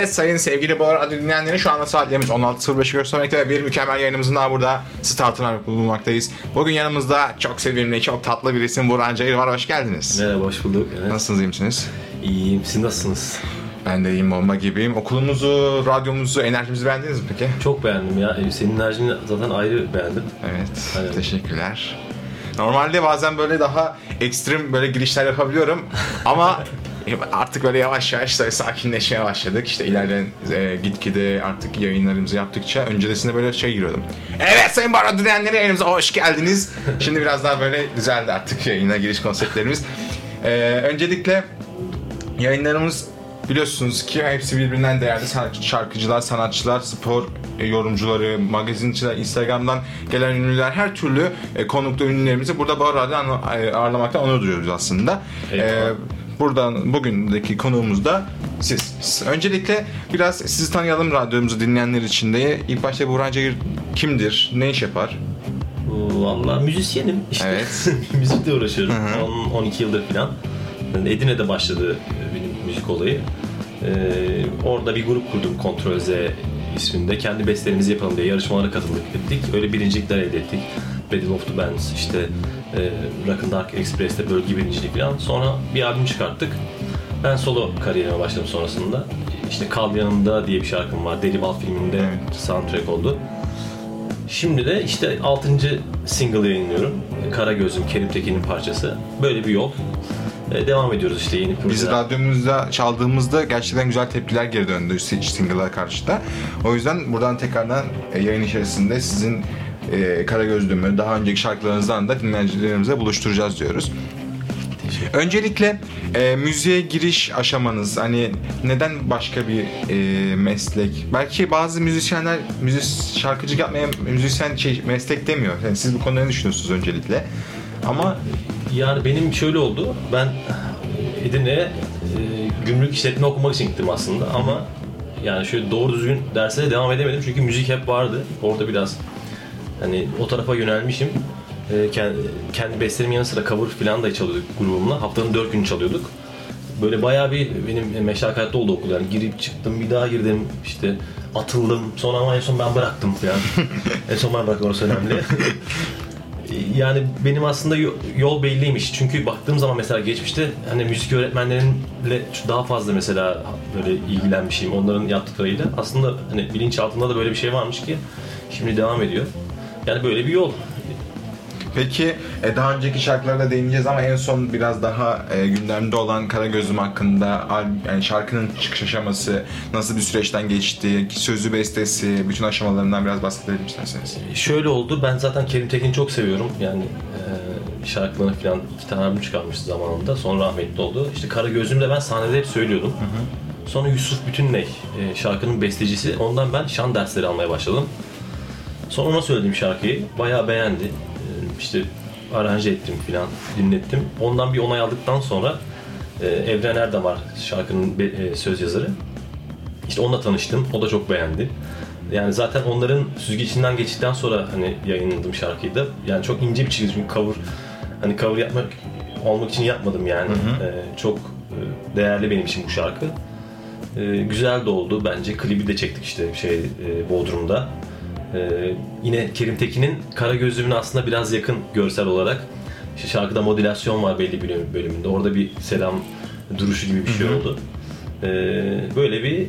Evet sayın sevgili Boğar Radyo dinleyenleri şu anda saatlerimiz 16.05'i göstermekte ve bir mükemmel yayınımızın daha burada startına bulunmaktayız. Bugün yanımızda çok sevimli, çok tatlı bir isim Burhan Cayır var. Hoş geldiniz. Merhaba, hoş bulduk. Evet. Nasılsınız, iyi misiniz? İyiyim, siz nasılsınız? Ben de iyiyim, bomba gibiyim. Okulumuzu, radyomuzu, enerjimizi beğendiniz mi peki? Çok beğendim ya. E, Senin enerjini zaten ayrı beğendim. Evet, Aynen. teşekkürler. Normalde bazen böyle daha ekstrem böyle girişler yapabiliyorum ama artık böyle yavaş yavaş böyle sakinleşmeye başladık. İşte ileriden e, gitgide artık yayınlarımızı yaptıkça öncesinde böyle şey giriyordum. Evet sayın Barra dinleyenleri yayınımıza hoş geldiniz. Şimdi biraz daha böyle düzeldi artık yayına giriş konseptlerimiz. E, öncelikle yayınlarımız biliyorsunuz ki hepsi birbirinden değerli şarkıcılar, sanatçılar, spor e, yorumcuları, magazinciler, Instagram'dan gelen ünlüler her türlü e, konuklu ünlülerimizi burada bu arada anla- e, ağırlamaktan onur duyuyoruz aslında. Eyvallah. E, buradan bugündeki konuğumuz da siz. Öncelikle biraz sizi tanıyalım radyomuzu dinleyenler için de. İlk başta Burhan Cayır kimdir, ne iş yapar? Valla müzisyenim işte. Evet. Müzikle uğraşıyorum. Hı hı. 10 12 yıldır falan. Edirne'de başladı benim müzik olayı. Ee, orada bir grup kurdum Kontrol Z isminde. Kendi bestelerimizi yapalım diye yarışmalara katıldık ettik. Öyle birincilikler elde ettik. Battle of the Bands, işte e, Rock Dark Express'te bölge birincilik falan. Sonra bir albüm çıkarttık. Ben solo kariyerime başladım sonrasında. İşte Kal Yanımda diye bir şarkım var. Deli Bal filminde Evet. soundtrack oldu. Şimdi de işte 6. single yayınlıyorum. Kara Gözüm, Kerim Tekin'in parçası. Böyle bir yol. Ee, devam ediyoruz işte yeni projeler. Biz radyomuzda çaldığımızda gerçekten güzel tepkiler geri döndü single'a karşı da. O yüzden buradan tekrardan e, yayın içerisinde sizin e, Kara Gözlüm'ü, daha önceki şarkılarınızdan da dinleyicilerimize buluşturacağız diyoruz. Öncelikle e, müziğe giriş aşamanız hani neden başka bir e, meslek? Belki bazı müzisyenler müzis şarkıcı yapmaya müzisyen şey, meslek demiyor. Yani siz bu konuda ne düşünüyorsunuz öncelikle? Ama Yani benim şöyle oldu. Ben Edirne'ye e, gümrük işletme okumak için gittim aslında ama yani şöyle doğru düzgün derslere devam edemedim çünkü müzik hep vardı. Orada biraz hani o tarafa yönelmişim. E, kendi, kendi bestelerimin yanı sıra cover falan da çalıyorduk grubumla. Haftanın dört günü çalıyorduk. Böyle bayağı bir benim meşakkatli oldu okul yani girip çıktım bir daha girdim işte atıldım sonra ama en son ben bıraktım falan. en son ben bıraktım orası önemli. Yani benim aslında yo- yol belliymiş. Çünkü baktığım zaman mesela geçmişte hani müzik öğretmenlerinle daha fazla mesela böyle ilgilenmişim onların yaptıklarıyla. Aslında hani bilinçaltında da böyle bir şey varmış ki şimdi devam ediyor. Yani böyle bir yol. Peki e, daha önceki şarkılara değineceğiz ama en son biraz daha e, gündemde olan Karagöz'üm hakkında al- yani şarkının çıkış aşaması nasıl bir süreçten geçti, sözü bestesi, bütün aşamalarından biraz bahsedelim isterseniz. Şöyle oldu. Ben zaten Kerim Tekin'i çok seviyorum. Yani e, şarkılarını falan iki tane albüm çıkarmıştı zamanında. Sonra rahmetli oldu. İşte Kara Gözüm'de ben sahnede hep söylüyordum. Sonra Yusuf Bütünley e, şarkının bestecisi. Ondan ben şan dersleri almaya başladım. Sonra ona söyledim şarkıyı. Bayağı beğendi. E, işte aranje ettim falan, dinlettim. Ondan bir onay aldıktan sonra e, Evren Erdemar şarkının e, söz yazarı. İşte onunla tanıştım. O da çok beğendi. Yani zaten onların süzgecinden geçtikten sonra hani yayınladım şarkıyı da. Yani çok ince bir çizgi çünkü cover hani cover yapmak olmak için yapmadım yani. Ee, çok e, değerli benim için bu şarkı. Ee, güzel de oldu bence. Klibi de çektik işte şey e, Bodrum'da. Ee, yine Kerim Tekin'in Kara Gözlüm'ün aslında biraz yakın görsel olarak. İşte şarkıda modülasyon var belli bir bölümünde. Orada bir selam duruşu gibi bir şey oldu. Ee, böyle bir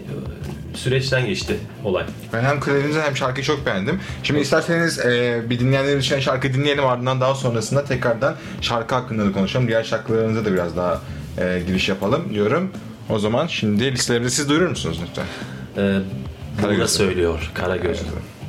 süreçten geçti olay. Ben hem klibinizi hem şarkıyı çok beğendim. Şimdi isterseniz e, bir dinleyenler için şarkı dinleyelim ardından daha sonrasında tekrardan şarkı hakkında da konuşalım. Diğer şarkılarınıza da biraz daha e, giriş yapalım diyorum. O zaman şimdi listelerinizi siz duyurur musunuz lütfen? Ee, bunu da Karagözlü. söylüyor Karagözlü. Kara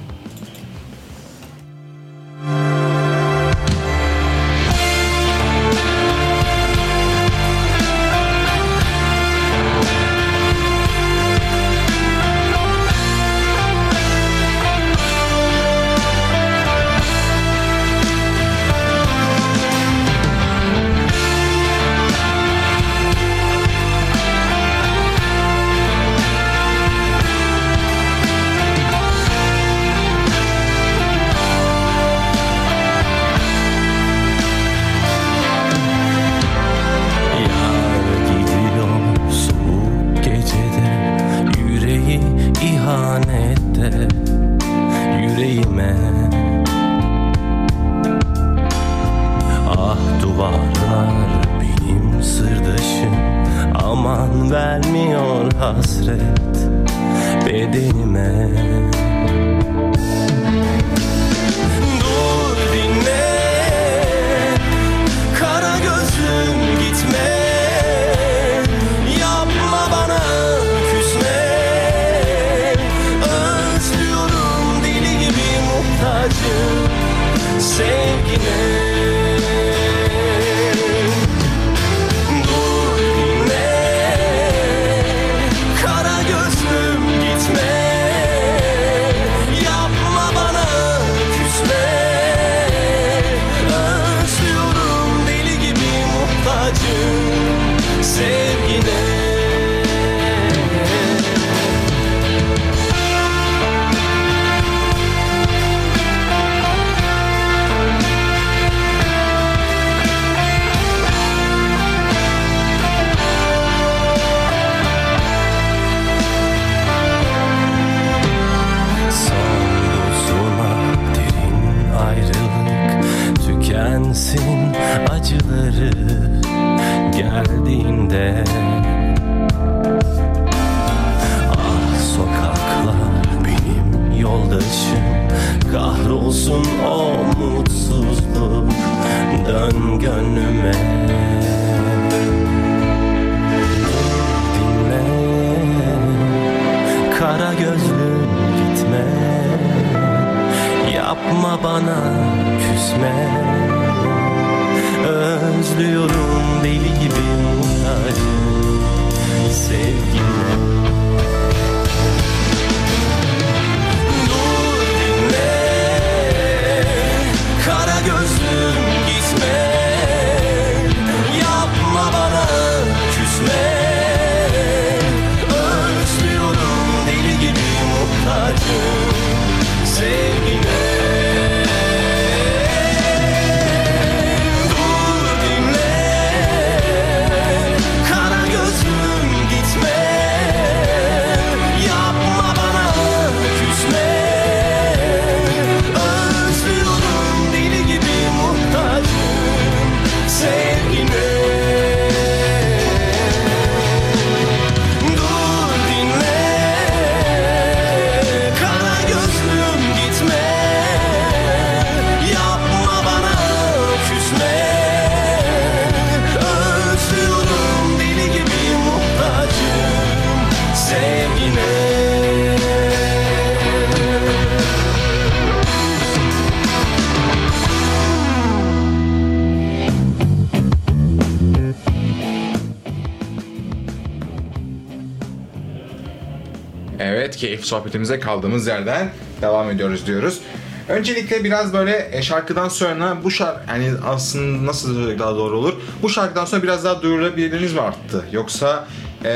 sohbetimize kaldığımız yerden devam ediyoruz diyoruz. Öncelikle biraz böyle e, şarkıdan sonra bu şarkı yani aslında nasıl söylemek daha doğru olur? Bu şarkıdan sonra biraz daha duyurulabiliriniz mi arttı? Yoksa e,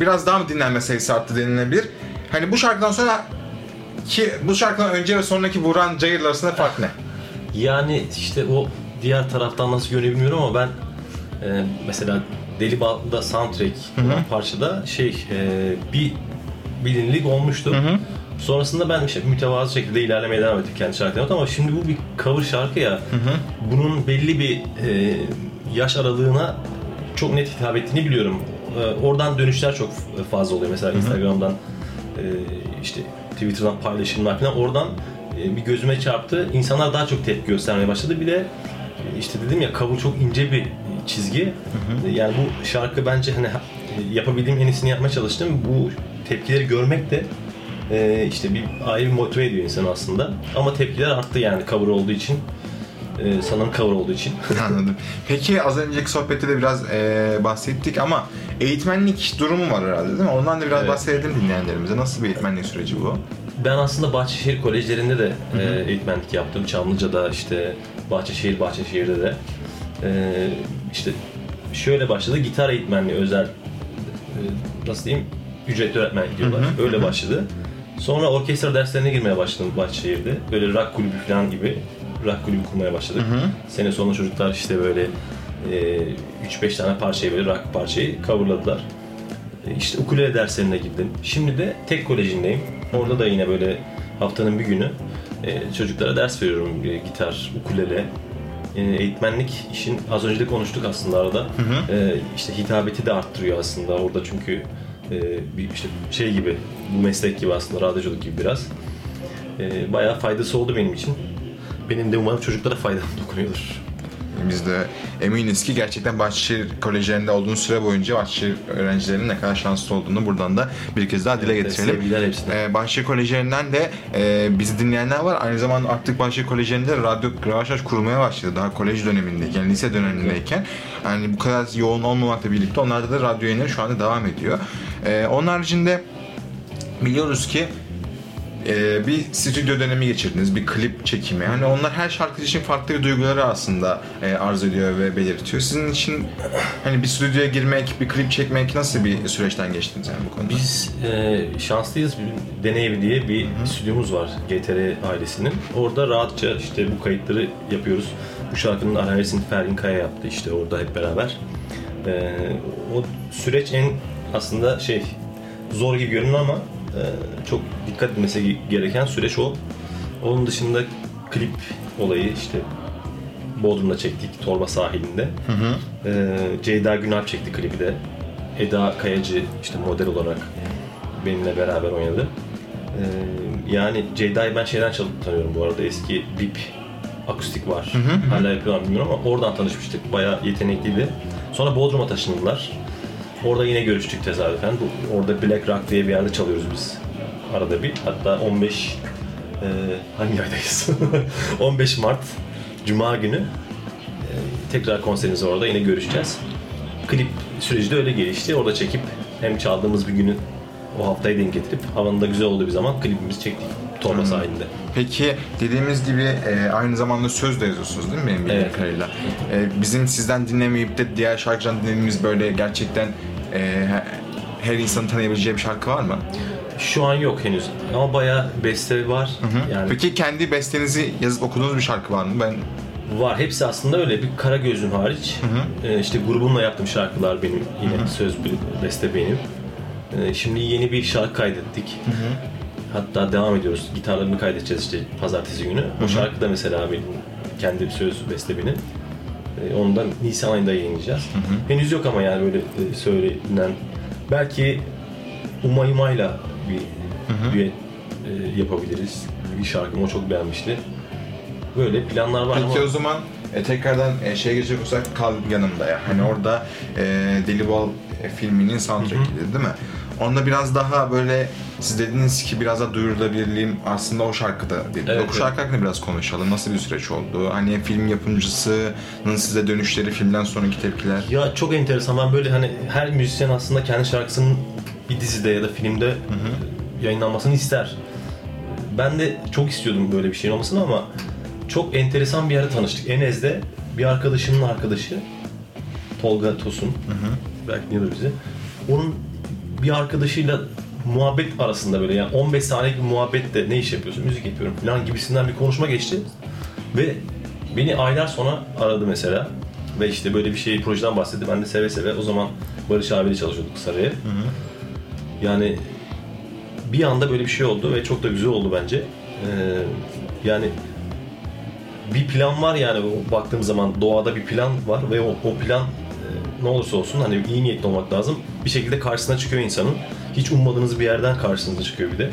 biraz daha mı dinlenme sayısı arttı denilebilir? Hani bu şarkıdan sonra ki bu şarkıdan önce ve sonraki Vuran Cayır'la arasında fark ne? Yani işte o diğer taraftan nasıl görüyor bilmiyorum ama ben e, mesela Deli Bal'da soundtrack olan parçada şey e, bir bilinirlik olmuştu. Sonrasında ben işte mütevazı şekilde ilerlemeye devam ettik kendi şarkılarımda ama şimdi bu bir cover şarkı ya. Bunun belli bir e, yaş aralığına çok net hitap ettiğini biliyorum. E, oradan dönüşler çok fazla oluyor. Mesela Instagram'dan e, işte Twitter'dan paylaşımlar falan oradan e, bir gözüme çarptı. İnsanlar daha çok tepki göstermeye başladı. Bir de e, işte dedim ya cover çok ince bir çizgi. E, Yani bu şarkı bence hani ha- e, yapabildiğim en iyisini yapmaya çalıştım. Bu tepkileri görmek de e, işte bir ayrı bir motive ediyor insanı aslında. Ama tepkiler arttı yani cover olduğu için. E, sanırım cover olduğu için. Anladım. Peki az önceki sohbette de biraz e, bahsettik ama eğitmenlik durumu var herhalde değil mi? Ondan da biraz Evet. bahsedelim dinleyenlerimize. Nasıl bir eğitmenlik süreci bu? Ben aslında Bahçeşehir Kolejlerinde de e, eğitmenlik yaptım. Çamlıca'da işte Bahçeşehir, Bahçeşehir'de de. E, işte şöyle başladı. Gitar eğitmenliği özel e, nasıl diyeyim ücretli öğretmen diyorlar. Öyle başladı. Sonra orkestra derslerine girmeye başladım Bahçeşehir'de. Böyle rock kulübü falan gibi rock kulübü kurmaya başladık. Sene sonunda çocuklar işte böyle e, 3-5 tane parçayı böyle rock parçayı coverladılar. E, İşte ukulele derslerine girdim. Şimdi de tek kolejindeyim. Orada da yine böyle haftanın bir günü E, çocuklara ders veriyorum. E, gitar, ukulele. E, eğitmenlik işin az önce de konuştuk aslında arada. E, işte hitabeti de arttırıyor aslında orada çünkü bir işte şey gibi bu meslek gibi aslında radyoculuk gibi biraz. E, bayağı faydası oldu benim için. Benim de umarım çocuklara faydam dokunuyordur. Biz de eminiz ki gerçekten Bahçeşehir Kolejlerinde olduğun süre boyunca Bahçeşehir öğrencilerinin ne kadar şanslı olduğunu buradan da bir kez daha dile Evet, getirelim. sevgiler hepsine. Ee, Bahçeşehir Kolejlerinden de e, bizi dinleyenler var. Aynı zamanda artık Bahçeşehir Kolejlerinde radyo yavaş yavaş kurulmaya başladı. Daha kolej dönemindeyken, lise dönemindeyken. Yani bu kadar yoğun olmamakla birlikte onlarda da radyo yayınları şu anda devam ediyor. Ee, onun haricinde biliyoruz ki e, bir stüdyo dönemi geçirdiniz, bir klip çekimi. Yani onlar her şarkıcı için farklı bir duyguları aslında e, arz ediyor ve belirtiyor. Sizin için hani bir stüdyoya girmek, bir klip çekmek nasıl bir süreçten geçtiniz yani bu konuda? Biz e, şanslıyız. Bir Deney Evi diye bir stüdyomuz var GTR ailesinin. Orada rahatça işte bu kayıtları yapıyoruz. Bu şarkının aranjesini Fergin Kaya yaptı işte orada hep beraber. E, o süreç en aslında şey zor gibi görünüyor ama çok dikkat edilmesi gereken süreç o. Onun dışında klip olayı işte Bodrum'da çektik Torba sahilinde. Ee, Ceyda Günalp çekti klibi de. Eda Kayacı işte model olarak benimle beraber oynadı. Ee, yani Ceyda'yı ben şeyden tanıyorum bu arada eski BIP akustik var. Hala yapıyorlar bilmiyorum ama oradan tanışmıştık. Bayağı yetenekliydi. Sonra Bodrum'a taşındılar. Orada yine görüştük tesadüfen. Orada Black Rock diye bir yerde çalıyoruz biz. Arada bir. Hatta 15 e, hangi aydayız? 15 Mart Cuma günü e, tekrar konserimiz orada yine görüşeceğiz. Klip süreci de öyle gelişti. Orada çekip hem çaldığımız bir günü o haftayı denk getirip havanın da güzel olduğu bir zaman klibimizi çektik. Torba sahilinde. Peki dediğimiz gibi e, aynı zamanda söz de yazıyorsunuz değil mi benim bildiğim Evet. kadarıyla? E, bizim sizden dinlemeyip de diğer şarkıcıdan dinlediğimiz böyle gerçekten e, her insanın tanıyabileceği bir şarkı var mı? Şu an yok henüz ama bayağı beste var. Yani Peki kendi bestenizi yazıp okuduğunuz bir şarkı var mı? Ben Var. Hepsi aslında öyle. Bir Kara Gözüm hariç. Ee, işte grubumla yaptığım şarkılar benim. Yine söz bir beste benim. Ee, şimdi yeni bir şarkı kaydettik. Hatta devam ediyoruz. Gitarlarını kaydedeceğiz işte pazartesi günü. O şarkı da mesela benim kendi söz beste benim. Onu da Nisan ayında yayınlayacağız. Henüz yok ama yani böyle e, söylenen. Belki Umaymay'la bir düet e, yapabiliriz. Bir şarkımı o çok beğenmişti. Böyle planlar var Peki ama... o zaman e, tekrardan e, şeye geçecek olursak Kal Yanımda ya. Hani orada e, Deli Bal e, filminin soundtrack'iydi değil mi? Onda biraz daha böyle siz dediniz ki biraz daha duyurulabilirliğim aslında o şarkıda dedi. Evet, o şarkı hakkında biraz konuşalım. Nasıl bir süreç oldu? Hani film yapımcısının size dönüşleri, filmden sonraki tepkiler. Ya çok enteresan. Ben böyle hani her müzisyen aslında kendi şarkısının bir dizide ya da filmde yayınlanmasını ister. Ben de çok istiyordum böyle bir şeyin olmasını ama çok enteresan bir yerde tanıştık. Enez'de bir arkadaşımın arkadaşı Tolga Tosun. Belki dinliyordur bizi. Onun bir arkadaşıyla muhabbet arasında böyle yani 15 saniyelik bir muhabbette ne iş yapıyorsun? Müzik yapıyorum falan gibisinden bir konuşma geçti. Ve beni aylar sonra aradı mesela. Ve işte böyle bir şey projeden bahsetti. Ben de seve seve o zaman Barış abiyle çalışıyorduk Sarı'ya. Yani bir anda böyle bir şey oldu ve çok da güzel oldu bence. Ee, yani bir plan var yani baktığım zaman doğada bir plan var ve o, o plan ne olursa olsun hani iyi niyetli olmak lazım. Bir şekilde karşısına çıkıyor insanın. Hiç ummadığınız bir yerden karşınıza çıkıyor bir de.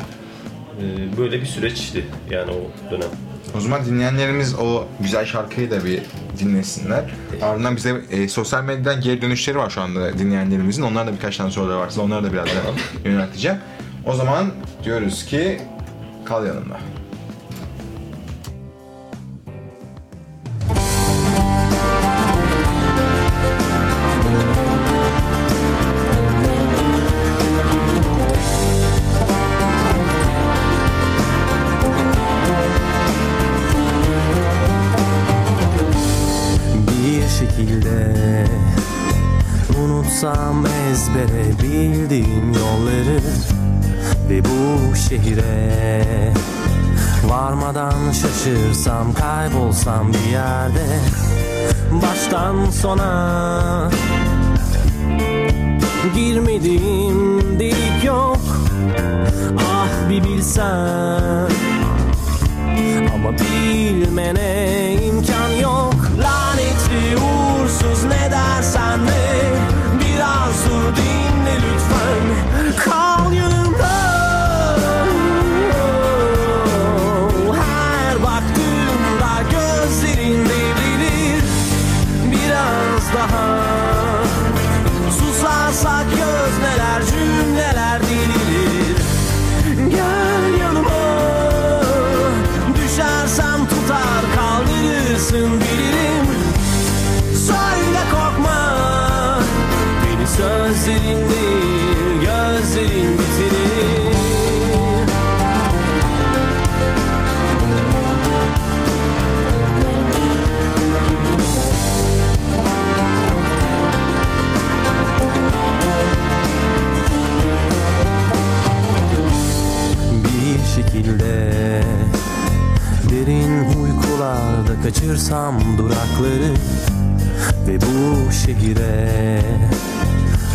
Ee, böyle bir süreçti yani o dönem. O zaman dinleyenlerimiz o güzel şarkıyı da bir dinlesinler. Ardından bize e, sosyal medyadan geri dönüşleri var şu anda dinleyenlerimizin. Onlar da birkaç tane soruları varsa onları da birazdan yönelteceğim. O zaman diyoruz ki kal yanımda. Ezbere bildiğim yolları Ve bu şehire. Varmadan şaşırsam kaybolsam bir yerde Baştan sona Girmediğim delik yok. Ah bir bilsen. Ama bilmene imkan yok. Lanetli uğursuz ne dersen de kaçırsam durakları Ve bu şehire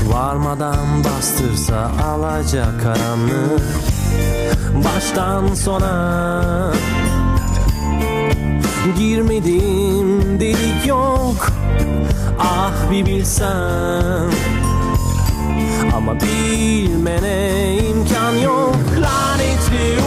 Varmadan bastırsa alacak karanlık Baştan sona. Girmediğim delik yok Ah bir bilsem ama bilmene imkan yok Lanetli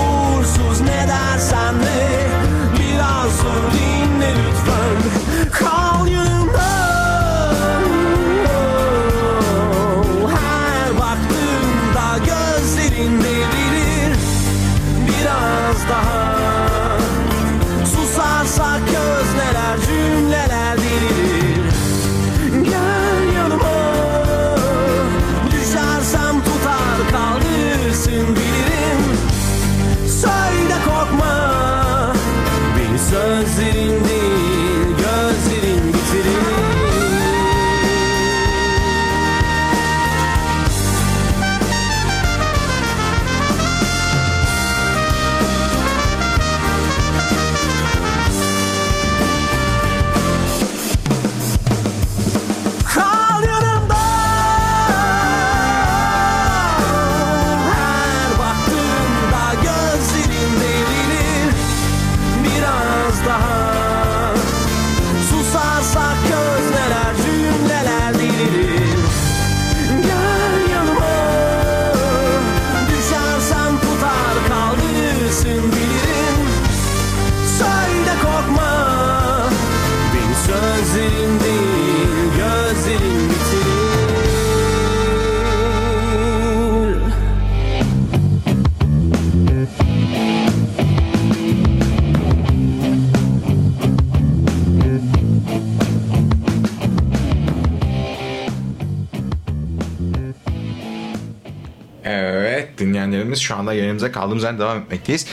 yayınımıza kaldığımız yerden devam etmekteyiz.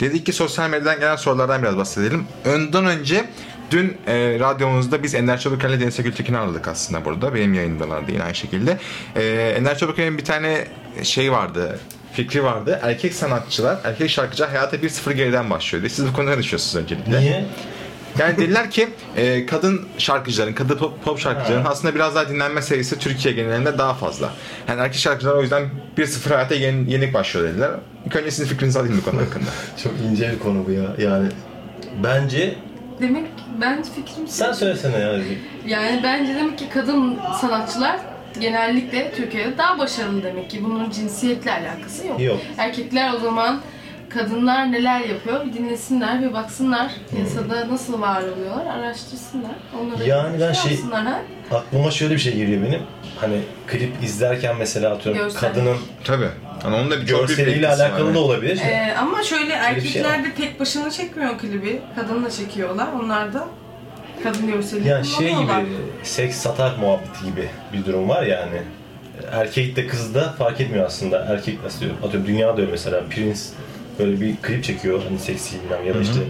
Dedik ki sosyal medyadan gelen sorulardan biraz bahsedelim. Önden önce dün e, radyomuzda biz Ender Çabukkale Deniz Gültekin'i ağırladık aslında burada. Benim yayındalardı yine aynı şekilde. E, Ender Çabukkale'nin bir tane şey vardı fikri vardı. Erkek sanatçılar, erkek şarkıcılar hayata 1-0 geriden başlıyor diye. Siz bu konuda ne düşünüyorsunuz öncelikle? Niye? Yani dediler ki e, kadın şarkıcıların, kadın pop, pop şarkıcıların aslında biraz daha dinlenme sayısı Türkiye genelinde daha fazla. Yani erkek şarkıcılar o yüzden 1-0 hayata yeni, yenik başlıyor dediler. İlk önce sizin fikrinizi alayım bu konu hakkında. Çok ince bir konu bu ya. Yani bence Demek ben fikrim sen söylesene ya. Yani bence demek ki kadın sanatçılar genellikle Türkiye'de daha başarılı demek ki. Bunun cinsiyetle alakası yok. Yok. Erkekler o zaman kadınlar neler yapıyor bir dinlesinler bir baksınlar piyasada nasıl var oluyorlar araştırsınlar. Onlara Yani ben şey- yapsınlar, ha? Aklıma şöyle bir şey geliyor benim. Hani klip izlerken mesela atıyorum Görsellik. kadının Tabii. Yani onun da bir çok büyük görseliyle etkisi var, alakalı da olabilir. Ee, ama şöyle bir şey erkekler de tek başına çekmiyor klibi. Kadınla çekiyorlar. Onlar da kadın görseli Yani şey gibi kullanıyorlar. seks satar muhabbeti gibi bir durum var yani. Erkek de kız da fark etmiyor aslında. Erkek nasıl diyor? Atıyorum dünya diyor mesela Prince böyle bir klip çekiyor hani seksi bilmem ya da işte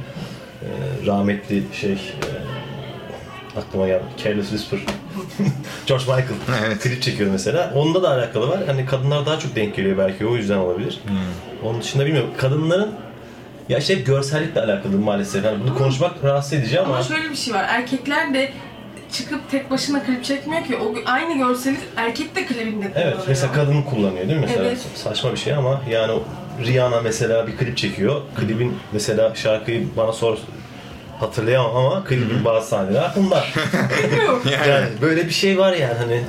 e, rahmetli şey e, aklıma geldi. Careless Whisper. George Michael Evet. klip çekiyor mesela. Onda da alakalı var. Hani kadınlar daha çok denk geliyor belki o yüzden olabilir. Onun dışında bilmiyorum. Kadınların ya işte hep görsellikle alakalı maalesef. Yani bunu konuşmak rahatsız edici ama, Ama şöyle bir şey var. Erkekler de çıkıp tek başına klip çekmiyor ki. O aynı görseli erkek de klibinde kullanıyor. Evet, mesela kadın kullanıyor değil mi? Mesela Evet. saçma bir şey ama yani Rihanna mesela bir klip çekiyor. Klibin mesela şarkıyı bana sor hatırlayamam ama klibin bazı sahneleri aklımda. yani böyle bir şey var yani hani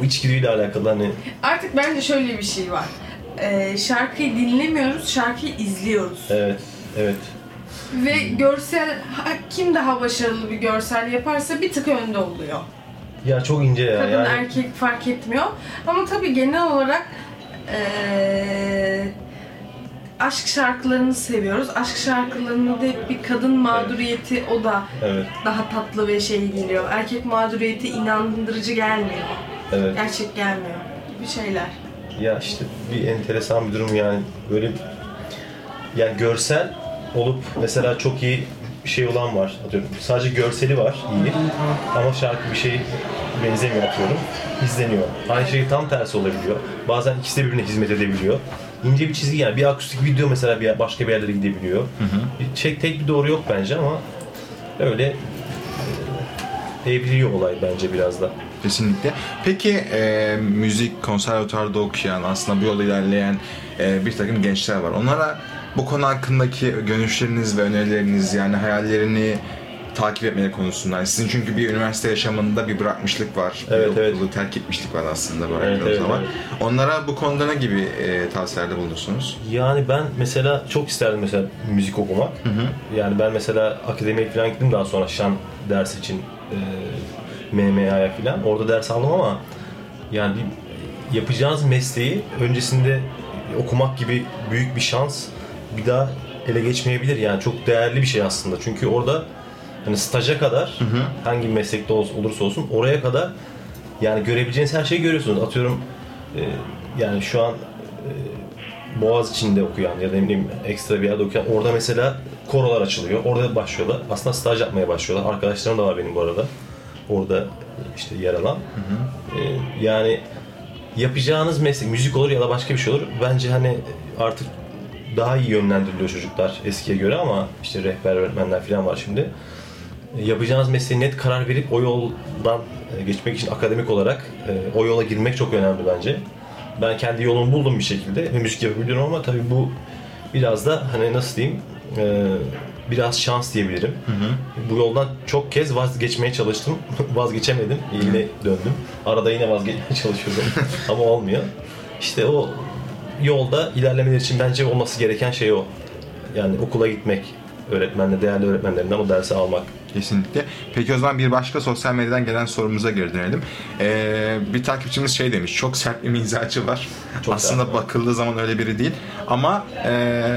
bu içgüdüyle alakalı hani Artık bence şöyle bir şey var. Ee, şarkıyı dinlemiyoruz, şarkıyı izliyoruz. evet evet Ve görsel, kim daha başarılı bir görsel yaparsa bir tık önde oluyor. ya çok ince ya Kadın yani erkek fark etmiyor. Ama tabii genel olarak eee, aşk şarkılarını seviyoruz. Aşk şarkılarında da hep bir kadın mağduriyeti o da evet daha tatlı ve şey geliyor. Erkek mağduriyeti inandırıcı gelmiyor. evet Gerçek gelmiyor. Bir şeyler. Ya işte bir enteresan bir durum yani böyle yani görsel olup mesela çok iyi bir şey olan var atıyorum. Sadece görseli var iyi ama şarkı bir şey benzemiyor atıyorum. izleniyor. Aynı şey tam tersi olabiliyor. Bazen ikisi de birbirine hizmet edebiliyor. İnce bir çizgi yani bir akustik video mesela bir başka bir yerlere gidebiliyor. Bir Tek, tek bir doğru yok bence ama öyle evriliyor olay bence biraz da. Kesinlikle. Peki e, müzik konservatuarda okuyan, aslında bu yolda ilerleyen e, bir takım gençler var. Onlara bu konu hakkındaki görüşleriniz ve önerileriniz yani hayallerini takip etmeye konusunda. Yani sizin çünkü bir üniversite yaşamında bir bırakmışlık var. Evet, bir evet. okulu terk etmişlik var aslında Evet, bıraktığınız evet, zaman. evet. Onlara bu konuda ne gibi e, tavsiyelerde bulunursunuz? Yani ben mesela çok isterdim mesela müzik okumak. Yani ben mesela akademiye falan gittim daha sonra şan dersi için e, MMA'ya falan. Orada ders aldım ama yani bir yapacağınız mesleği öncesinde okumak gibi büyük bir şans bir daha ele geçmeyebilir. Yani çok değerli bir şey aslında. Çünkü orada hani staja kadar hangi meslekte ol- olursa olsun oraya kadar yani görebileceğiniz her şeyi görüyorsunuz. Atıyorum e, yani şu an Boğaz içinde okuyan ya da bileyim ekstra bir yerde okuyan orada mesela korolar açılıyor. Orada başlıyorlar. Aslında staj yapmaya başlıyorlar. Arkadaşlarım da var benim bu arada. Orada işte yer alan. Ee, yani yapacağınız meslek müzik olur ya da başka bir şey olur. Bence hani artık daha iyi yönlendiriliyor çocuklar eskiye göre ama işte rehber öğretmenler falan var şimdi. Yapacağınız mesleğe net karar verip o yoldan e, geçmek için akademik olarak e, o yola girmek çok önemli bence. Ben kendi yolumu buldum bir şekilde müzik yapabiliyorum ama tabii bu biraz da hani nasıl diyeyim e, biraz şans diyebilirim. Bu yoldan çok kez vazgeçmeye çalıştım. Vazgeçemedim. Yine döndüm. Arada yine vazgeçmeye çalışıyordum ama olmuyor. İşte o yolda ilerlemeler için bence olması gereken şey o. Yani okula gitmek, öğretmenle, değerli öğretmenlerinden o dersi almak. Kesinlikle. Peki o zaman bir başka sosyal medyadan gelen sorumuza geri dönelim. Ee, bir takipçimiz şey demiş, çok sert bir mizacı var. Çok Aslında sert. bakıldığı zaman öyle biri değil. Ama ee,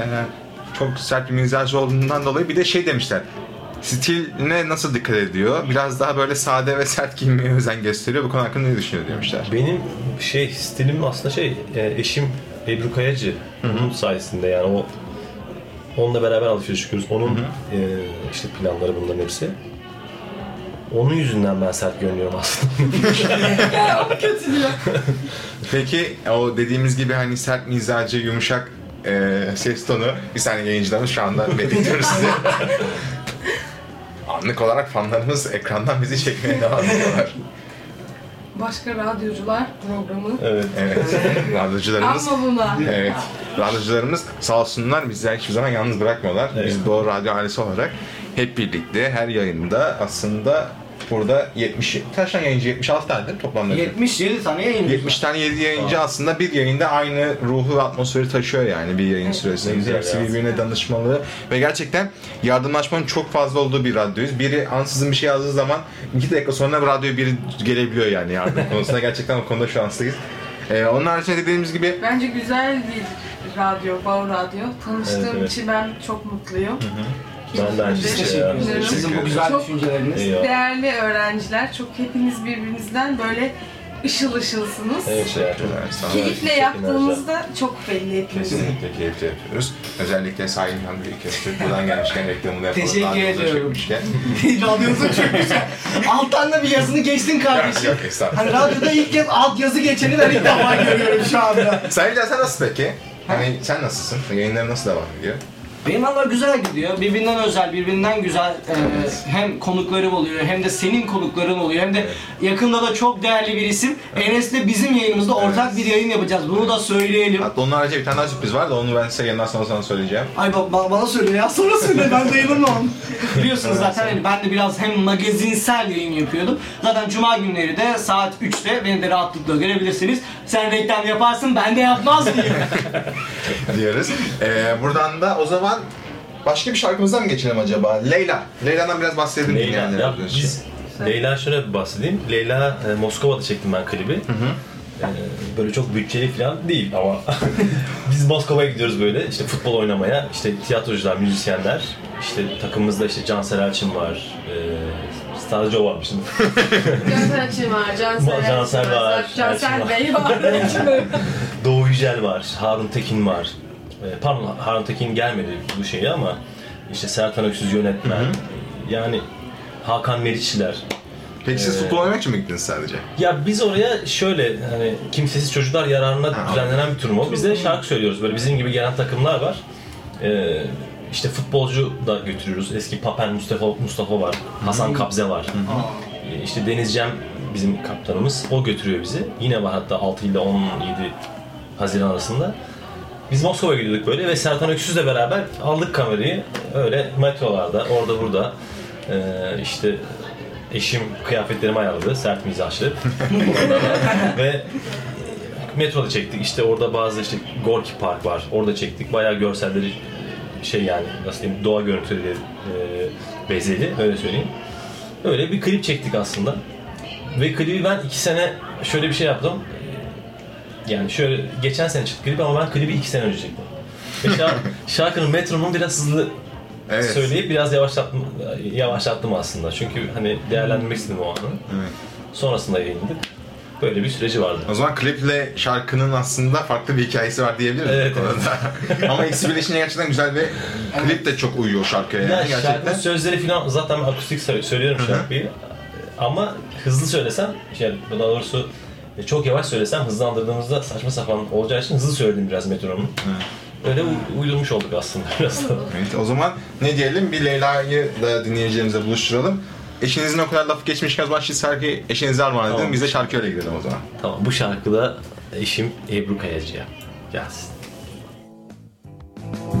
çok sert bir mizacı olduğundan dolayı bir de şey demişler. Stiline nasıl dikkat ediyor? Biraz daha böyle sade ve sert giyinmeye özen gösteriyor. Bu konu hakkında ne düşünüyor demişler. Benim şey stilim aslında şey e, eşim Ebru Kayacı. Onun sayesinde yani o onunla beraber alışveriş çıkıyoruz. Onun e, işte planları bunların hepsi. Onun yüzünden ben sert görünüyorum aslında. o kötü diyor. Peki o dediğimiz gibi hani sert mizacı, yumuşak ee, ses tonu bir saniye yayıncılarımız şu anda bekliyoruz sizi. Anlık olarak fanlarımız ekrandan bizi çekmeye devam ediyorlar. Başka radyocular programı. evet. Evet, radyocularımız Ama buna. Evet. Radyocularımız sağ olsunlar bizleri hiçbir zaman yalnız bırakmıyorlar. Evet. Biz Doğu Radyo ailesi olarak hep birlikte her yayında aslında burada 70 kaç tane yayıncı 76 tane değil mi toplamda? 77 tane yayıncı. 70 tane 7 yayıncı aslında bir yayında aynı ruhu ve atmosferi taşıyor yani bir yayın Ne süresinde. güzel Hepsi ya. birbirine danışmalı ve gerçekten yardımlaşmanın çok fazla olduğu bir radyoyuz. Biri ansızın bir şey yazdığı zaman iki dakika sonra radyoya biri gelebiliyor yani yardım konusunda. Gerçekten o konuda şanslıyız. Ee, onun haricinde dediğimiz gibi Bence güzel bir radyo, Bağ Radyo. Tanıştığım Evet, evet. için ben çok mutluyum. Ben de aynı Biz şey teşekkür ya. ederiz. Sizin bu güzel Çok- düşünceleriniz. Eyvallah. Değerli öğrenciler, çok hepiniz birbirinizden böyle ışıl ışılsınız. Evet şey ya. Evet, sağ olun. Keyifle Çok yaptığınızda çok belli hepinizin. Kesinlikle keyifli yapıyoruz. Özellikle Sahil Hamdi Köstürk buradan gelmişken reklamını yapalım. Teşekkür Radyomuzda ediyorum. Radyosu çok güzel. Alttan da bir yazını geçtin kardeşim. Yok estağfurullah. Hani radyoda ilk kez alt yazı geçeni ben ilk defa görüyorum şu anda. Sahilcan sen nasıl peki? Hani sen nasılsın? Yayınları nasıl devam ediyor? Benim valla güzel gidiyor. Birbirinden özel, birbirinden güzel e, hem konuklarım oluyor hem de senin konukların oluyor hem de yakında da çok değerli bir isim. Enes'le bizim yayınımızda ortak bir yayın yapacağız. Bunu da söyleyelim. Hatta onun harici bir tane daha sürpriz var da onu ben size yeniden sonra sana söyleyeceğim. Ay ba- ba- bana söyle ya sonra söyle ben dayanamam. Biliyorsunuz zaten hani ben de biraz hem magazinsel yayın yapıyordum. Zaten cuma günleri de saat 3'te beni de rahatlıkla görebilirsiniz. Sen reklam yaparsın ben de yapmaz mıyım? diyoruz. Ee, buradan da o zaman başka bir şarkımızdan mı geçelim acaba? Leyla. Leyla'dan biraz bahsedelim Leyla. dinleyenlere. Ya biz Leyla şöyle bir bahsedeyim. Leyla e, Moskova'da çektim ben klibi. E, böyle çok bütçeli falan değil ama biz Moskova'ya gidiyoruz böyle işte futbol oynamaya. İşte tiyatrocular, müzisyenler, işte takımımızda işte Cansel Elçin var. E, Sadece o varmış şimdi. Cansel Açın var, Cansel, Cansel Elçin var, Cansel Elçin var. Bey var. Elçin. Doğu Yücel var, Harun Tekin var. E, pardon Harun Tekin gelmedi bu şeye ama işte Sertan Öksüz yönetmen. Yani Hakan Meriçliler. Peki siz Ee, futbol oynamak için mi gittiniz sadece? Ya biz oraya şöyle hani kimsesiz çocuklar yararına Ha, düzenlenen bir turnuva. Biz de şarkı söylüyoruz. Böyle bizim gibi gelen takımlar var. Ee, işte futbolcu da götürüyoruz. Eski Papen Mustafa Mustafa var. Hasan Kabze var. Ee, İşte Deniz Cem bizim kaptanımız. O götürüyor bizi. Yine var hatta 6 ile 17 Haziran arasında. Biz Moskova'ya gidiyorduk böyle ve Sertan Öksüz'le beraber aldık kamerayı. Öyle metrolarda, orada burada ee, işte eşim kıyafetlerimi ayarladı, sert mizahlı. ve metroda çektik. İşte orada bazı işte Gorki Park var. Orada çektik. Bayağı görselleri şey yani nasıl diyeyim doğa görüntüleri e, bezeli öyle söyleyeyim. Öyle bir klip çektik aslında. Ve klibi ben iki sene şöyle bir şey yaptım. Yani şöyle geçen sene çıktı klip ama ben klibi iki sene önce çektim. Ve şarkı, şarkının metronunu biraz hızlı Evet. söyleyip biraz yavaşlattım, yavaşlattım aslında. Çünkü hani değerlendirmek istedim o anı. Evet. Sonrasında yayınladık. Böyle bir süreci vardı. O zaman kliple şarkının aslında farklı bir hikayesi var diyebilir miyiz? Evet, bu konuda? Ama ikisi birleşince gerçekten güzel ve klip de çok uyuyor şarkıya yani Ya gerçekten. şarkının sözleri falan zaten akustik sö- söylüyorum şarkıyı. Ama hızlı söylesem, yani daha doğrusu çok yavaş söylesem hızlandırdığımızda saçma sapan olacağı için hızlı söyledim biraz metronunu. Öyle u- uydurmuş olduk aslında biraz da. Evet, o zaman ne diyelim bir Leyla'yı da dinleyicilerimize buluşturalım. Eşinizin o kadar lafı geçmişken o zaman siz şarkıyı eşinize armağan edin. Tamam. Biz de şarkıyla gidelim o zaman. Tamam bu şarkıda eşim Ebru Kayacı'ya gelsin. Gönül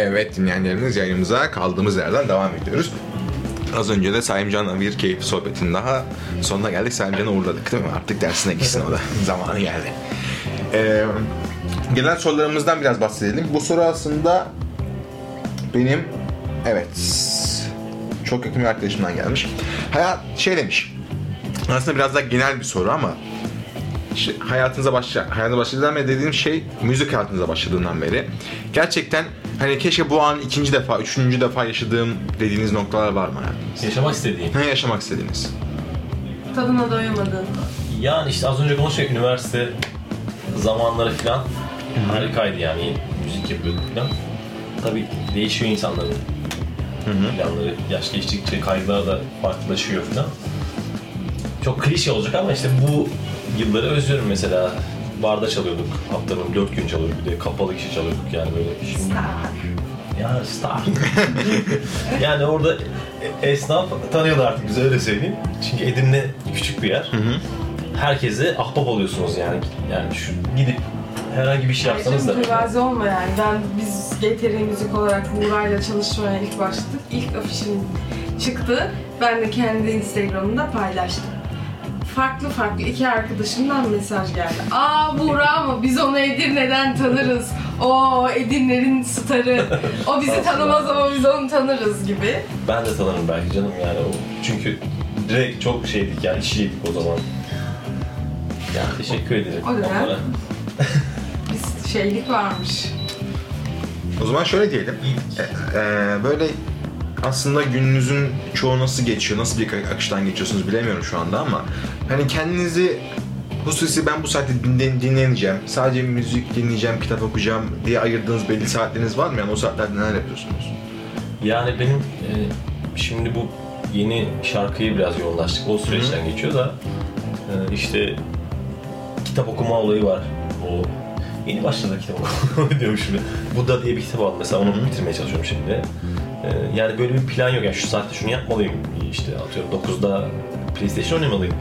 Evet dinleyenlerimiz yayınımıza kaldığımız yerden devam ediyoruz. Az önce de Saimcan'la bir keyifli sohbetin daha sonuna geldik. Saimcan'ı uğurladık değil mi? Artık dersine gitsin o da. Zamanı geldi. Ee, gelen sorularımızdan biraz bahsedelim. Bu soru aslında benim evet çok yakın bir arkadaşımdan gelmiş. Hayat şey demiş. Aslında biraz daha genel bir soru ama hayatınıza başla, hayatınıza başladığından beri dediğim şey müzik hayatınıza başladığından beri. Gerçekten hani keşke bu an ikinci defa, üçüncü defa yaşadığım dediğiniz noktalar var mı hayatınızda? Yaşamak istediğim. Ne yaşamak istediğiniz? Tadına doyamadın. Yani işte az önce konuştuk üniversite zamanları falan harikaydı yani müzik yapıyorduk falan. Tabii değişiyor insanların planları. Yaş geçtikçe kaygılar da farklılaşıyor falan. Çok klişe olacak ama işte bu yılları özlüyorum mesela. Barda çalıyorduk. Haftanın dört gün çalıyorduk. Bir de kapalı kişi çalıyorduk yani böyle. Şimdi, ya star. yani orada esnaf tanıyordu artık bize öyle söyleyeyim. Çünkü Edirne küçük bir yer. Herkese ahbap oluyorsunuz yani. Yani şu gidip herhangi bir şey yapsanız da. Mütevazi olma yani. Ben biz GTR Müzik olarak Buğra'yla çalışmaya ilk başladık. İlk afişim çıktı. Ben de kendi Instagram'ımda paylaştım. Farklı farklı iki arkadaşımdan mesaj geldi. Aa Buğra ama biz onu Edirne'den tanırız. O Edirne'nin starı. O bizi tanımaz ama biz onu tanırız gibi. Ben de tanırım belki canım yani o. Çünkü direkt çok şeydik yani işiydik o zaman. Yani teşekkür ederim O dönem. onlara. Biz şeylik varmış. O zaman şöyle diyelim. Ee, e, böyle aslında gününüzün çoğu nasıl geçiyor, nasıl bir akıştan geçiyorsunuz bilemiyorum şu anda ama hani kendinizi hususi ben bu saatte dinle, dinleneceğim, sadece müzik dinleyeceğim, kitap okuyacağım diye ayırdığınız belli saatleriniz var mı? Yani o saatlerde neler yapıyorsunuz? Yani benim e, şimdi bu yeni şarkıyı biraz yoğunlaştık. O süreçten geçiyor da e, işte kitap okuma olayı var. O yeni başladı kitap okuma diyorum şimdi. Buddha diye bir kitap aldım mesela onu bitirmeye çalışıyorum şimdi. E, yani böyle bir plan yok. Yani şu saatte şunu yapmalıyım. İşte atıyorum 9'da PlayStation oynamalıyım.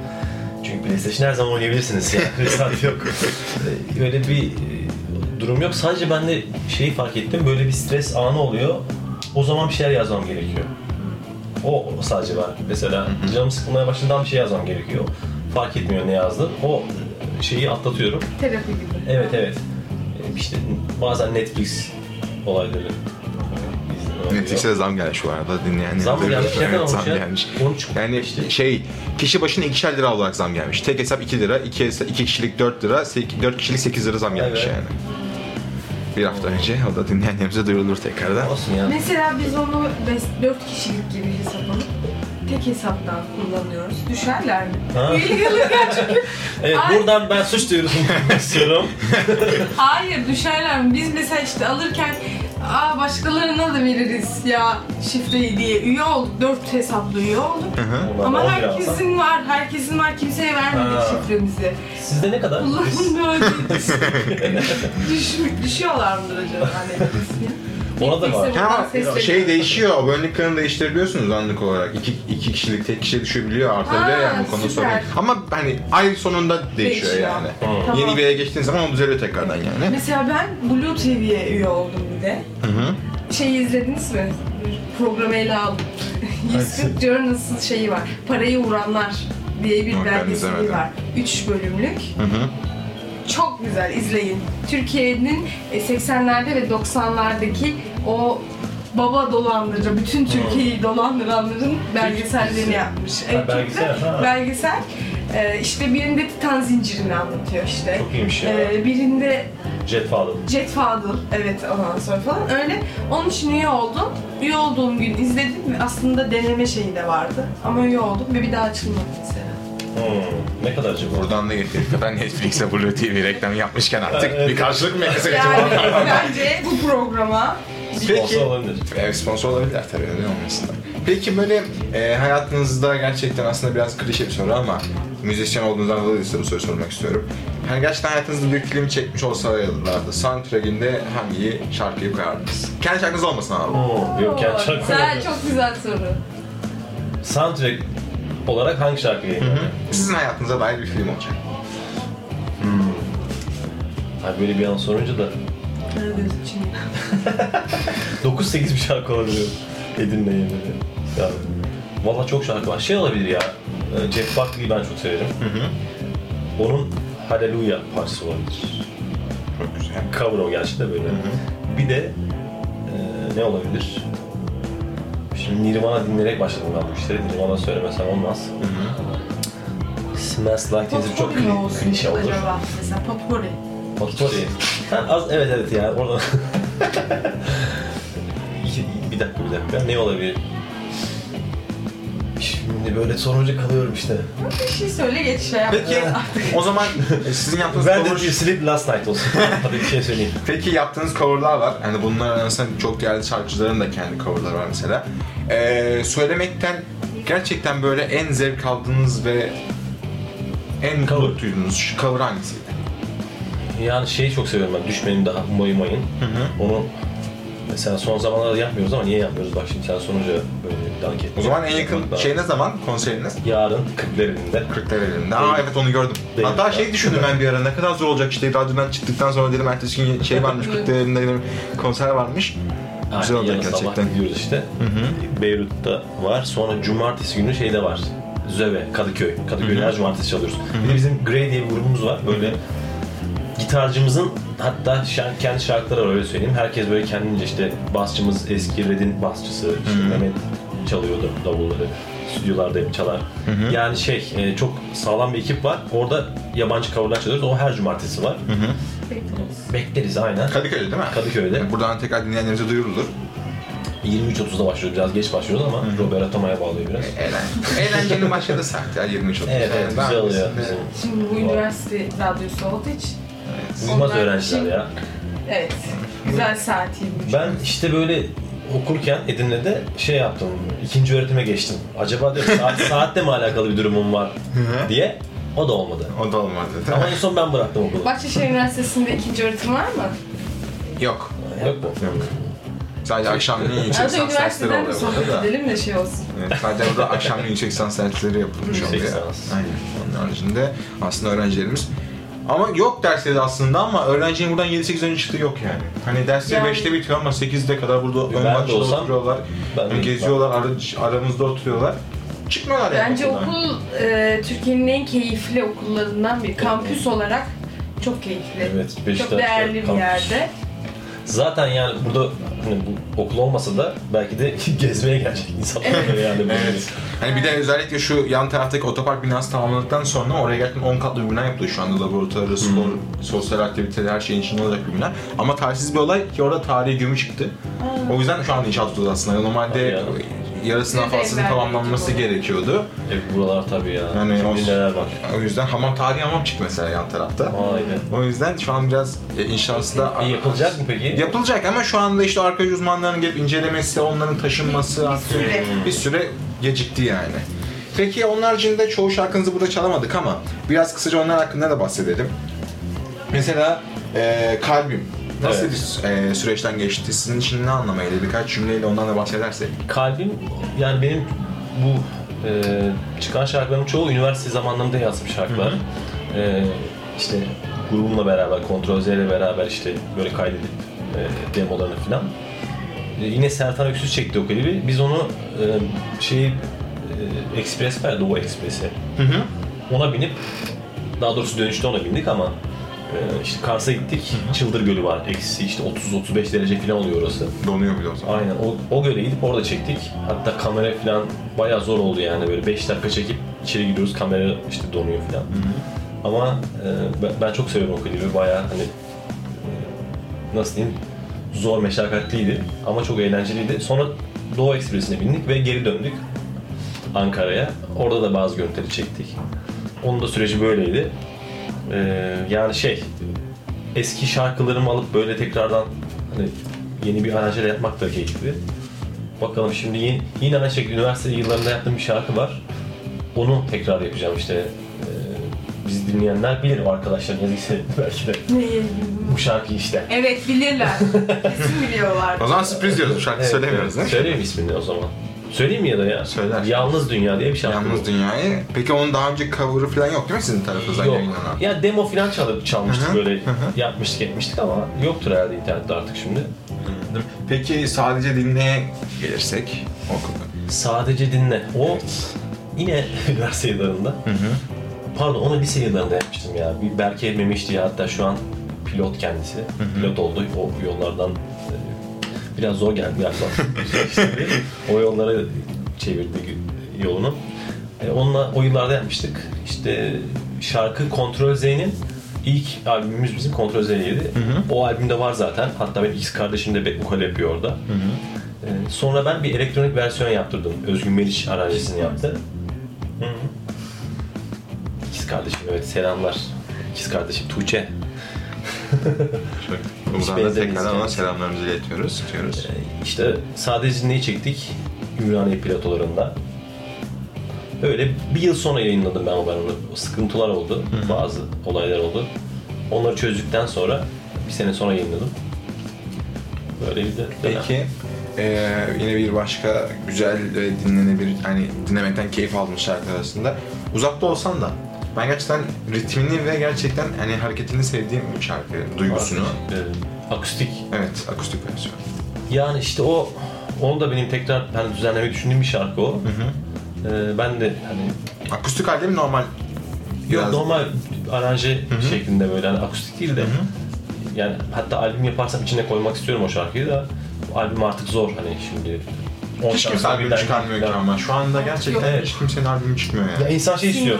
Çünkü PlayStation her zaman oynayabilirsiniz yani. Bir saat yok. E, Öyle bir e, durum yok. Sadece ben de şeyi fark ettim. Böyle bir stres anı oluyor. O zaman bir şeyler yazmam gerekiyor. O sadece var. Mesela canım sıkılmaya başladığında bir şey yazmam gerekiyor. Fark etmiyor ne yazdım. O şeyi atlatıyorum. Terapi gibi. Evet evet. Ee, İşte bazen Netflix olayları. Netflix'e de zam gelmiş şu arada dinleyenler. Zam mı gelmiş? Ne kadar olmuş zam ya? gelmiş. 13 Yani işte. şey, kişi başına ikişer lira olarak zam gelmiş. Tek hesap 2 lira, iki, hesa- iki kişilik 4 lira, 4 kişilik 8 lira zam gelmiş Evet. yani. Bir hafta önce, o da dinleyenlerimize duyurulur tekrardan. Olsun ya. Mesela biz onu 4 kişilik gibi hesaplanıp tek hesaptan kullanıyoruz. Düşerler mi? Ha. Çünkü Evet Ay. buradan ben suç duyurusunu istiyorum. Hayır düşerler mi? Biz mesela işte alırken Aa başkalarına da veririz ya şifreyi diye üye olduk. Dört hesaplı üye olduk. Ulan Ama 11 alsam. herkesin var, herkesin var. Kimseye vermedik Ha. şifremizi. Sizde ne kadar? Allah'ım böyle Düş, düşüyorlar mıdır acaba hani ismi? Ona da var. Ha, şey değişiyor. Aboneliklerini değiştirebiliyorsunuz anlık olarak. İki, iki kişilik, tek kişi düşebiliyor, artabiliyor yani bu konuda sorun. Ama hani ay sonunda değişiyor, Değişiyor. yani. Tamam. Yeni bir yere geçtiğin zaman o düzeliyor tekrardan yani. Mesela ben Blue TV'ye üye oldum bir de. Hı hı. Şeyi izlediniz mi? Programı ele aldım. 140 Journals'ın şeyi var. Parayı vuranlar diye bir Yok, ben belgeseli izlemedim. var. 3 bölümlük. Hı hı. Çok güzel izleyin. Türkiye'nin e, 80'lerde ve 90'lardaki o baba dolandırıcı, bütün Türkiye'yi dolandıranların belgesellerini yapmış. Evet, belgesel, ha. Belgesel. E, işte birinde Titan zincirini anlatıyor işte. Çok iyiymiş ya. E, birinde Jet Father. Jet Fadıl, evet ondan sonra falan öyle. Onun için üye oldum. Üye olduğum gün izledim ve aslında deneme şeyi de vardı. Ama üye oldum ve bir daha açılmadı mesela. Hmm. Ne kadar acaba? Buradan da getirdik. Ben Netflix'e Blue TV reklamı yapmışken artık Evet. bir karşılık mı Yani acaba? bence bu programa Peki. Sponsor olabilir. Evet sponsor olabilirler tabii öyle olmasın. Peki böyle e, hayatınızda gerçekten aslında biraz klişe bir soru ama müzisyen olduğunuzdan dolayı size bu soruyu sormak istiyorum. Yani gerçekten hayatınızda bir film çekmiş olsalardı soundtrack'inde hangi şarkıyı koyardınız? Kendi şarkınız olmasın ama. Hmm. Yok Oo, şarkı Güzel, çok güzel soru. Soundtrack olarak hangi şarkıyı yayınladın? Sizin hayatınıza dair bir film olacak. Abi böyle bir an sorunca da Karagöz için. 9-8 bir şarkı olabilir. Edin'le yemedi. Yani, Valla çok şarkı var. Şey olabilir ya. e, Jeff Buckley'i ben çok severim. Onun Hallelujah parçası olabilir. Çok güzel. Cover o gerçi de böyle. Bir de e, ne olabilir? Şimdi Nirvana dinleyerek başladım ben bu işlere. Nirvana söylemesem olmaz. Smells Like Teen Spirit çok kli- klişe olur. acaba. Mesela Potpourri. Potpourri. Ha, az evet evet ya oradan. İki- bir dakika bir dakika. Ne olabilir? Şimdi böyle sorunca kalıyorum işte. Bir şey söyle geç şey yapma. Peki o zaman e, sizin yaptığınız Ben de cover... bir Sleep Last Night olsun. Hadi bir şey söyleyeyim. Peki yaptığınız coverlar var. Hani bunlar arasında çok değerli şarkıcıların da kendi coverları var mesela. Ee, söylemekten gerçekten böyle en zevk aldığınız ve en Cover. cover duyduğunuz cover hangisiydi? Yani şeyi çok seviyorum ben. Düşmenin daha Mayın Mayın. Onu mesela son zamanlarda yapmıyoruz ama niye yapmıyoruz? Bak şimdi sen sonuca böyle bir dank ettin. O zaman en yakın şey ne zaman konseriniz? Yarın 40'lerinde. Kırklar elinde. Aa evet onu gördüm. Değil. Hatta şey düşündüm ben bir ara ne kadar zor olacak işte radyodan çıktıktan sonra dedim ertesi gün şey varmış Kırklar elinde dedim konser varmış. Güzel olacak yarın sabah gerçekten. gidiyoruz işte. Beyrut'ta var. Sonra cumartesi günü şeyde var. Zöve, Kadıköy. Kadıköy'de her cumartesi çalıyoruz. Bir de bizim Grey diye bir grubumuz var. Böyle gitarcımızın hatta şarkı, kendi şarkıları var öyle söyleyeyim. Herkes böyle kendince işte basçımız eski Red'in basçısı. işte Mehmet çalıyordu davulları. Stüdyolarda hep çalar. Yani şey e, çok sağlam bir ekip var. Orada yabancı coverlar çalıyoruz. O her cumartesi var. Bekleriz. Bekleriz aynen. Kadıköy'de değil mi? Kadıköy'de. Buradan tekrar dinleyenlerimize duyurulur. 23.30'da başlıyoruz. Biraz geç başlıyoruz ama Robert Atama'ya bağlıyor biraz. Eğlen. Eğlencenin başladı saat ya 23 30. Evet, evet, güzel oluyor bizim. Şimdi bu üniversite radyosu olduğu için Uyumaz Onlar öğrenciler için- ya. evet güzel saatiymiş. Ben işte böyle okurken Edirne'de şey yaptım, ikinci öğretime geçtim. Acaba diyorum saat, saatle mi alakalı bir durumum var diye. O da olmadı. O da olmadı Ama en son ben bıraktım okulu. Bahçeşehir Üniversitesi'nde ikinci öğretim var mı? Yok. Yok mu? Yok. Sadece akşamleyin yüksek Hadi lisans dersleri üniversiteden de oluyor burada sohbet da. edelim de şey olsun. Evet, sadece burada akşamleyin yüksek lisans dersleri yapılmış Yüksek oluyor. lisans. Aynen. Onun haricinde aslında öğrencilerimiz ama yok dersleri aslında ama öğrencinin buradan 7-8 önce çıktığı yok yani. Hani dersleri Yani- 5'te bitiyor ama 8'de kadar burada ön başta olsam- oturuyorlar. ben geziyorlar, ara- aramızda oturuyorlar. Çıkmıyorlar yani. Bence okuldan. okul e, Türkiye'nin en keyifli okullarından bir. Kampüs olarak çok keyifli. Evet, Beşiktaş'ta çok değerli bir kampüs. yerde. Zaten yani burada hani bu okul olmasa da belki de gezmeye gelecek insanlar var yani. Evet. Hani bir de özellikle şu yan taraftaki otopark binası tamamlandıktan sonra oraya gerçekten 10 katlı bir bina yapılıyor şu anda. Laboratuvarı, spor, sosyal aktiviteler, her şeyin içinde olacak bir bina. Ama tarihsiz bir olay ki orada tarihi gömü çıktı. O yüzden şu anda inşaat tutuyoruz aslında. Normalde yarısından Bir fazlasının tamamlanması gerekiyordu. E, buralar tabii ya. Yani Şimdi o- neler var. O yüzden hamam tarihi hamam çıktı mesela yan tarafta. Aynen. O yüzden şu an biraz e, inşası da İyi yapılacak mı peki? Yapılacak ama şu anda işte arkeoloji uzmanlarının gelip incelemesi, onların taşınması Bir artık süre. bir süre gecikti yani. Peki onun haricinde çoğu şarkınızı burada çalamadık ama biraz kısaca onlar hakkında da bahsedelim. Mesela e, Kalbim nasıl Evet. bir e, süreçten geçti? Sizin için ne anlama geliyor? Birkaç cümleyle ondan da bahsedersek. Kalbim yani benim bu e, çıkan şarkıların çoğu üniversite zamanlarında yazdığım şarkılar. E, işte grubumla beraber, Kontrol Z ile beraber işte böyle kaydedip e, demolarını falan. E, yine Sertan Öksüz çekti o klibi. Biz onu e, şey e, Express var, Doğu Express'e. Ona binip, daha doğrusu dönüşte ona bindik ama e, işte Kars'a gittik. Çıldır Gölü var. Eksi işte 30-35 derece falan oluyor orası. Donuyor o zaman. Aynen o, o göle gidip orada çektik. Hatta kamera falan bayağı zor oldu yani böyle 5 dakika çekip içeri giriyoruz kamera işte donuyor falan. Ama e, ben, ben çok seviyorum o klibi bayağı hani e, nasıl diyeyim zor meşakkatliydi ama çok eğlenceliydi. Sonra Doğu Ekspresi'ne bindik ve geri döndük Ankara'ya. Orada da bazı görüntüleri çektik. Onun da süreci böyleydi. E, yani şey eski şarkılarımı alıp böyle tekrardan hani yeni bir aranjele yapmak da keyifli. Bakalım şimdi yine, yine aynı şekilde üniversite yıllarında yaptığım bir şarkı var. Onu tekrar yapacağım işte. Ee, bizi dinleyenler bilir o arkadaşların yazıysa belki de Neyi? bu şarkıyı işte. Evet bilirler. Kesin biliyorlar. O zaman sürpriz diyoruz. Şarkı Evet, söylemiyoruz evet. Söyleyeyim ismini o zaman. Söyleyeyim mi ya da ya? Söyler. Yalnız Dünya diye bir şarkı. Yalnız. Dünyayı. Peki onun daha önce cover'ı falan yok değil mi sizin tarafınızdan Yok. yayınlanan? Ya demo falan çalıp çalmıştık Hı hı, böyle hı hı. yapmıştık etmiştik ama yoktur herhalde internette artık şimdi. Peki sadece dinleye gelirsek okul. Sadece dinle. O yine üniversite yıllarında. Pardon onu lise yıllarında yapmıştım ya. Bir Berke Memiş diye hatta şu an pilot kendisi. Pilot oldu. O yollardan biraz zor geldi galiba. O yollara çevirdi yolunu. E, onunla o yıllarda yapmıştık. İşte şarkı Kontrol Z'nin ilk albümümüz bizim Kontrol Z'ydi. O albümde var zaten. Hatta benim X kardeşim de vokal yapıyor orada. E, sonra ben bir elektronik versiyon yaptırdım. Özgün Meriç aranjesini yaptı. Hı hı. İkiz kardeşim evet selamlar. İkiz kardeşim Tuğçe. Buradan da tekrardan ona selamlarımızı iletiyoruz. Tutuyoruz. Ee, İşte sadece dinleyi çektik Ümraniye platolarında. Öyle bir yıl sonra yayınladım ben o ben onu. Sıkıntılar oldu, bazı olaylar oldu. Onları çözdükten sonra bir sene sonra yayınladım. Böyle bir de. Peki eee, yine bir başka güzel ve dinlenebilir, hani dinlemekten keyif aldığım şarkı arasında uzakta olsan da ben gerçekten ritmini ve gerçekten hani hareketini sevdiğim bir şarkı, duygusunu. Ee, akustik. Evet, akustik versiyon. Yani işte o onu da benim tekrar hani düzenlemeyi düşündüğüm bir şarkı o. Ee, ben de hani Akustik halde mi normal? Yok Biraz- normal aranje şeklinde böyle hani akustik değil de yani hatta albüm yaparsam içine koymak istiyorum o şarkıyı da albüm artık zor hani şimdi 10 Hiç kimse şarkı albüm çıkarmıyor ki ama şu anda gerçekten Yok. hiç kimsenin albümü çıkmıyor yani. Ya insan şey istiyor.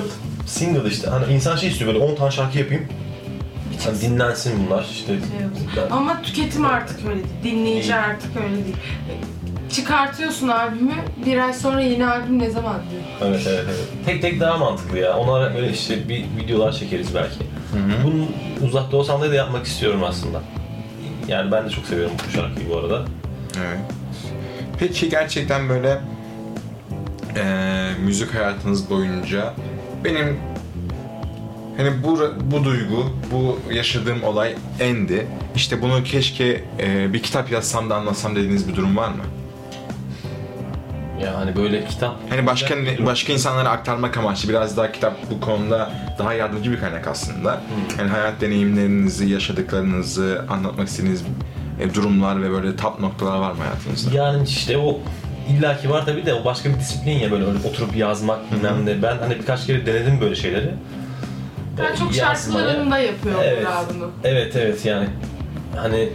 Single. İşte. Hani insan şey istiyor böyle 10 tane şarkı yapayım. Hani dinlensin bunlar işte. Şey. Ama tüketim artık öyle değil. Dinleyici Değil. artık öyle değil. Çıkartıyorsun albümü, bir ay sonra yeni albüm ne zaman diyor. Evet evet evet. Tek tek daha mantıklı ya. Onlara böyle işte bir videolar çekeriz belki. Bunun uzakta olsam da da yapmak istiyorum aslında. Yani ben de çok seviyorum bu şarkıyı bu arada. Evet. Peki gerçekten böyle eee, müzik hayatınız boyunca benim hani bu bu duygu, bu yaşadığım olay endi. İşte bunu keşke eee, bir kitap yazsam da anlatsam dediğiniz bir durum var mı? Ya hani böyle kitap... Hani başka başka insanlara aktarmak amaçlı biraz daha kitap bu konuda daha yardımcı bir kaynak aslında. Yani hayat deneyimlerinizi, yaşadıklarınızı anlatmak istediğiniz e, durumlar ve böyle tap noktalar var mı hayatınızda? Yani işte o illaki var tabii de o başka bir disiplin ya böyle öyle oturup yazmak bilmem ne. Ben hani birkaç kere denedim böyle şeyleri. Ben çok yazmaya. şarkılarında yapıyorum Evet. bunu. Evet evet yani hani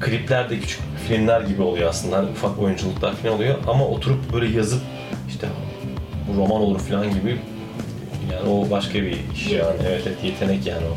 kliplerde küçük filmler gibi oluyor aslında. Hani ufak oyunculuklar falan oluyor ama oturup böyle yazıp işte bu roman olur falan gibi yani o başka bir iş yani. Evet evet yetenek yani o.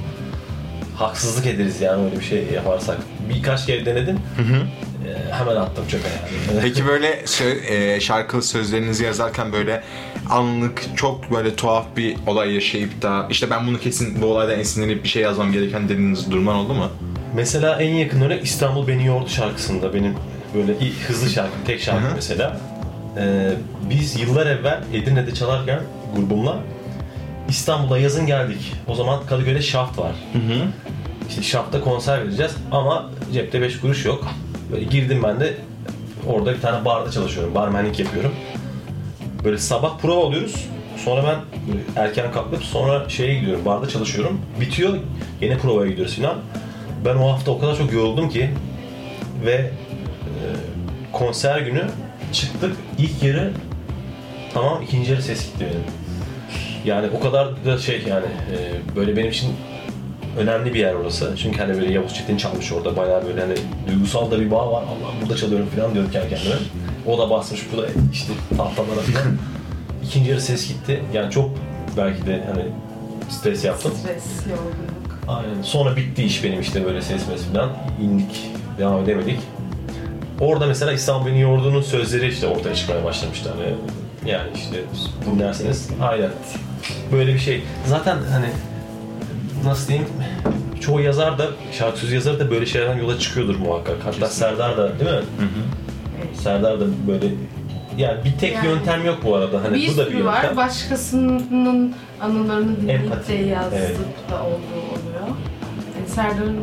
Haksızlık ederiz yani öyle bir şey yaparsak. Birkaç kere denedim. e, hemen attım çöpe yani. Peki böyle sö- e, şarkı sözlerinizi yazarken böyle anlık çok böyle tuhaf bir olay yaşayıp da işte ben bunu kesin bu olaydan esinlenip bir şey yazmam gereken dediğiniz durumlar oldu mu? Mesela en yakın örnek İstanbul Beni Yordu şarkısında benim böyle hızlı şarkı, tek şarkı Hı hı. mesela. Ee, biz yıllar evvel Edirne'de çalarken grubumla İstanbul'a yazın geldik. O zaman Kadıköy'de Şaft var. İşte Şaft'ta konser vereceğiz ama cepte 5 kuruş yok. Böyle girdim ben de orada bir tane barda çalışıyorum. Barmenlik yapıyorum. Böyle sabah prova oluyoruz. Sonra ben erken kalkıp sonra şeye gidiyorum. Barda çalışıyorum. Bitiyor. Yine provaya gidiyoruz falan. Ben o hafta o kadar çok yoruldum ki ve e, konser günü çıktık. İlk yarı tamam ikinci yarı ses gitti benim. Yani o kadar da şey yani e, böyle benim için önemli bir yer orası. Çünkü hani böyle Yavuz Çetin çalmış orada bayağı böyle hani duygusal da bir bağ var. Allah'ım burada çalıyorum falan diyorum kendi kendime. O da basmış bu da işte tahtalara falan. İkinci yarı ses gitti. Yani çok belki de hani stres yaptım. Stres, yorgunluk. Aynen. Sonra bitti iş benim işte böyle ses falan. İndik. Devam edemedik. Orada mesela İstanbul Beni Yordu'nun sözleri işte ortaya çıkmaya başlamıştı. Hani yani işte dinlerseniz aynen. Böyle bir şey. Zaten hani nasıl diyeyim çoğu yazar da şarkı sözü yazarı da böyle şeylerden yola çıkıyordur muhakkak. Hatta Serdar da değil mi? Serdar da böyle yani bir tek Yani- yöntem yok bu arada. Hani bir bu da bir sürü var. yöntem. Başkasının anılarını dinleyip Empati. de yazdık Evet. da olduğu oluyor. Yani Serdar'ın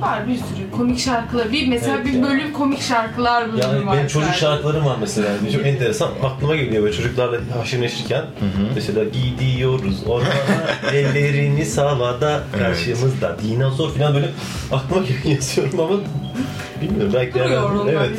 var bir sürü komik şarkıları. Bir mesela Evet bir ya. bölüm komik şarkılar bölümü Yani var. benim çocuk Serdar'ın. şarkılarım var mesela. Çok enteresan. Aklıma geliyor böyle çocuklarla haşır neşirken. Mesela gidiyoruz ormana, ellerimiz havada, karşımızda dinozor falan böyle aklıma geliyor yazıyorum ama bilmiyorum belki Duruyor herhalde- onlar Evet.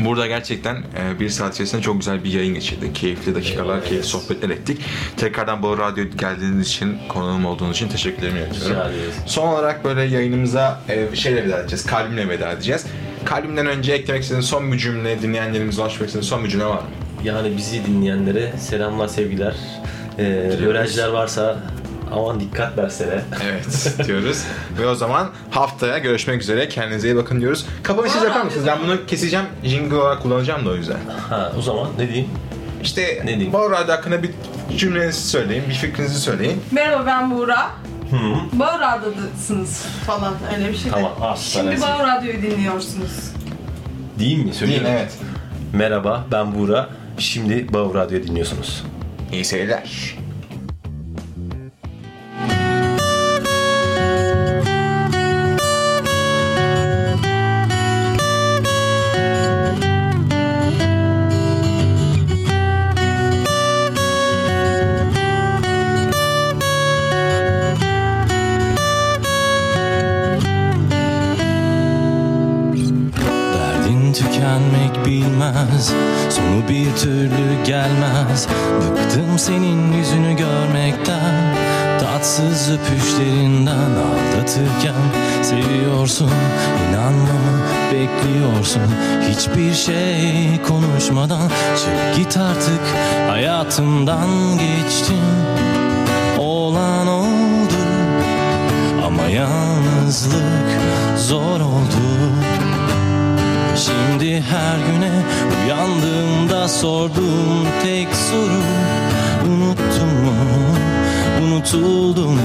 Burada gerçekten e, bir saat içerisinde çok güzel bir yayın geçirdik. Keyifli dakikalar, Evet. keyifli sohbetler ettik. Tekrardan Bol Radyo geldiğiniz için, konuğum olduğunuz için teşekkürlerimi iletiyorum. Son olarak böyle yayınımıza e, şeyle veda edeceğiz. Kalbimle veda edeceğiz. Kalbimden önce eklemek istediğiniz son bir cümle, dinleyenlerimize ulaşmak istediğiniz son bir cümle var mı? Yani bizi dinleyenlere selamlar, sevgiler. Ee, öğrenciler varsa aman dikkat derslere. Evet diyoruz. Ve o zaman haftaya görüşmek üzere. Kendinize iyi bakın diyoruz. Kapanış siz yapar mısınız? Ben bunu keseceğim. Jingle olarak kullanacağım da o yüzden. Ha o zaman ne diyeyim? İşte Ne diyeyim? Bol Radyo hakkında bir cümlenizi söyleyin, bir fikrinizi söyleyin. Merhaba ben Buğra. Hı. Bağır Radyo'dasınız falan öyle bir şey. de. Tamam, ah, Şimdi. Bağır Radyo'yu dinliyorsunuz. Diyeyim mi? Değil Söyleyeyim evet. Merhaba ben Buğra. Şimdi Bağ Radyo dinliyorsunuz. İyi seyirler. Bilmez Sonu bir türlü gelmez. Bıktım senin yüzünü görmekten. Tatsız öpüşlerinden aldatırken Seviyorsun inanmamı bekliyorsun. Hiçbir şey konuşmadan Çık git artık. Hayatımdan geçtin. Olan oldu. Ama yalnızlık zor oldu geldi her güne Uyandığımda sorduğum tek soru. Unuttum mu, unutuldum